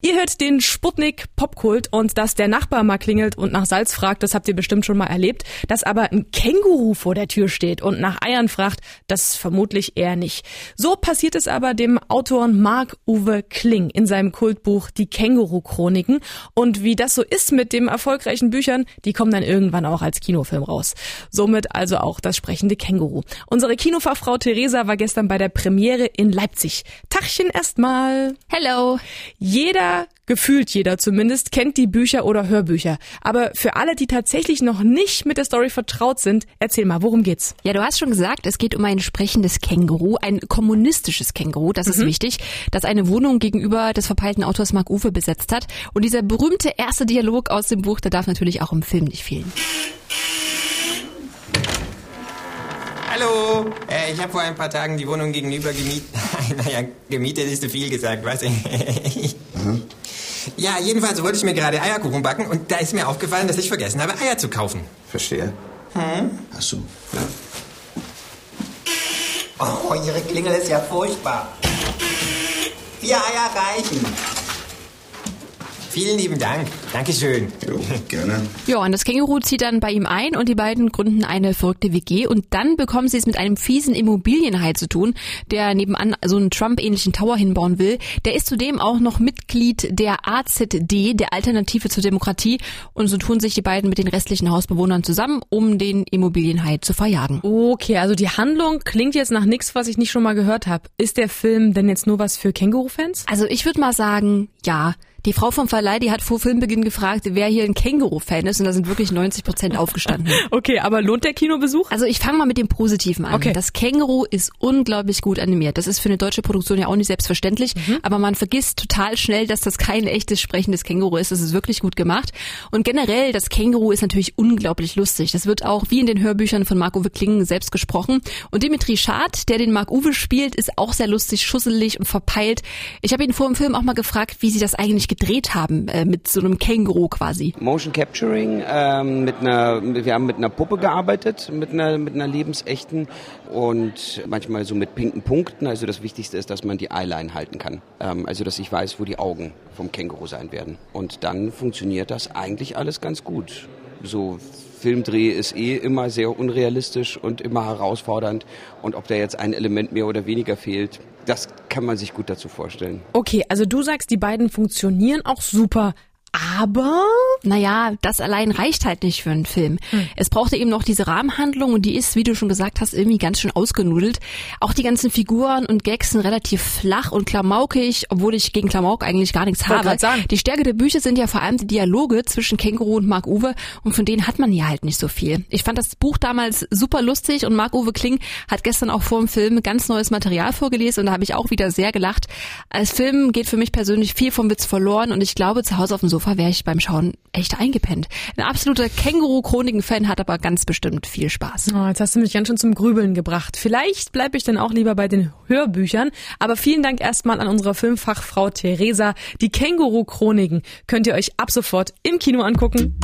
Ihr hört den Sputnik Popkult und dass der Nachbar mal klingelt und nach Salz fragt, das habt ihr bestimmt schon mal erlebt. Dass aber ein Känguru vor der Tür steht und nach Eiern fragt, das vermutlich eher nicht. So passiert es aber dem Autoren Marc-Uwe Kling in seinem Kultbuch Die Känguru-Chroniken. Und wie das so ist mit den erfolgreichen Büchern, die kommen dann irgendwann auch als Kinofilm raus. Somit also auch das sprechende Känguru. Unsere Kinofachfrau Theresa war gestern bei der Premiere in Leipzig. Tachchen erstmal. Hello. Jeder gefühlt jeder zumindest, kennt die Bücher oder Hörbücher. Aber für alle, die tatsächlich noch nicht mit der Story vertraut sind, erzähl mal, worum geht's? Ja, du hast schon gesagt, es geht um ein sprechendes Känguru, ein kommunistisches Känguru, das ist mhm. wichtig, das eine Wohnung gegenüber des verpeilten Autors Mark Uwe besetzt hat. Und dieser berühmte erste Dialog aus dem Buch, der darf natürlich auch im Film nicht fehlen. Hallo, äh, ich habe vor ein paar Tagen die Wohnung gegenüber gemietet. naja, gemietet ist zu viel gesagt, weiß ich. Mhm. Ja, jedenfalls wollte ich mir gerade Eierkuchen backen und da ist mir aufgefallen, dass ich vergessen habe, Eier zu kaufen. Verstehe. Hm? Ach so, ja. Oh, Ihre Klingel ist ja furchtbar. Vier Eier reichen. Vielen lieben Dank. Dankeschön. Jo, gerne. Ja, und das Känguru zieht dann bei ihm ein und die beiden gründen eine verrückte WG und dann bekommen sie es mit einem fiesen Immobilienhai zu tun, der nebenan so einen Trump-ähnlichen Tower hinbauen will. Der ist zudem auch noch Mitglied der AZD, der Alternative zur Demokratie und so tun sich die beiden mit den restlichen Hausbewohnern zusammen, um den Immobilienhai zu verjagen. Okay, also die Handlung klingt jetzt nach nichts, was ich nicht schon mal gehört habe. Ist der Film denn jetzt nur was für Känguru-Fans? Also ich würde mal sagen, ja. Die Frau vom Verleih, die hat vor Filmbeginn gefragt, wer hier ein Känguru-Fan ist und da sind wirklich 90 Prozent aufgestanden. okay, aber lohnt der Kinobesuch? Also ich fange mal mit dem Positiven an. Okay. Das Känguru ist unglaublich gut animiert. Das ist für eine deutsche Produktion ja auch nicht selbstverständlich, mhm. aber man vergisst total schnell, dass das kein echtes sprechendes Känguru ist. Das ist wirklich gut gemacht. Und generell, das Känguru ist natürlich unglaublich lustig. Das wird auch wie in den Hörbüchern von Marc-Uwe Klingen selbst gesprochen. Und Dimitri Schad, der den Marc-Uwe spielt, ist auch sehr lustig, schusselig und verpeilt. Ich habe ihn vor dem Film auch mal gefragt, wie sie das eigentlich gedreht haben, äh, mit so einem Känguru quasi? Motion Capturing, ähm, mit einer, wir haben mit einer Puppe gearbeitet, mit einer, mit einer lebensechten und manchmal so mit pinken Punkten. Also das Wichtigste ist, dass man die Eyeline halten kann. Ähm, also dass ich weiß, wo die Augen vom Känguru sein werden. Und dann funktioniert das eigentlich alles ganz gut. So Filmdreh ist eh immer sehr unrealistisch und immer herausfordernd. Und ob da jetzt ein Element mehr oder weniger fehlt, das kann man sich gut dazu vorstellen. Okay, also du sagst, die beiden funktionieren auch super. Aber, naja, das allein reicht halt nicht für einen Film. Hm. Es brauchte eben noch diese Rahmenhandlung und die ist, wie du schon gesagt hast, irgendwie ganz schön ausgenudelt. Auch die ganzen Figuren und Gags sind relativ flach und klamaukig, obwohl ich gegen Klamauk eigentlich gar nichts habe. Die Stärke der Bücher sind ja vor allem die Dialoge zwischen Känguru und Mark Uwe und von denen hat man hier halt nicht so viel. Ich fand das Buch damals super lustig und Mark Uwe Kling hat gestern auch vor dem Film ganz neues Material vorgelesen und da habe ich auch wieder sehr gelacht. Als Film geht für mich persönlich viel vom Witz verloren und ich glaube, zu Hause auf dem Sofa Sofa wäre ich beim Schauen echt eingepennt. Ein absoluter Känguru-Chroniken-Fan hat aber ganz bestimmt viel Spaß. Oh, jetzt hast du mich ganz schön zum Grübeln gebracht. Vielleicht bleibe ich dann auch lieber bei den Hörbüchern. Aber vielen Dank erstmal an unsere Filmfachfrau Theresa. Die Känguru-Chroniken könnt ihr euch ab sofort im Kino angucken.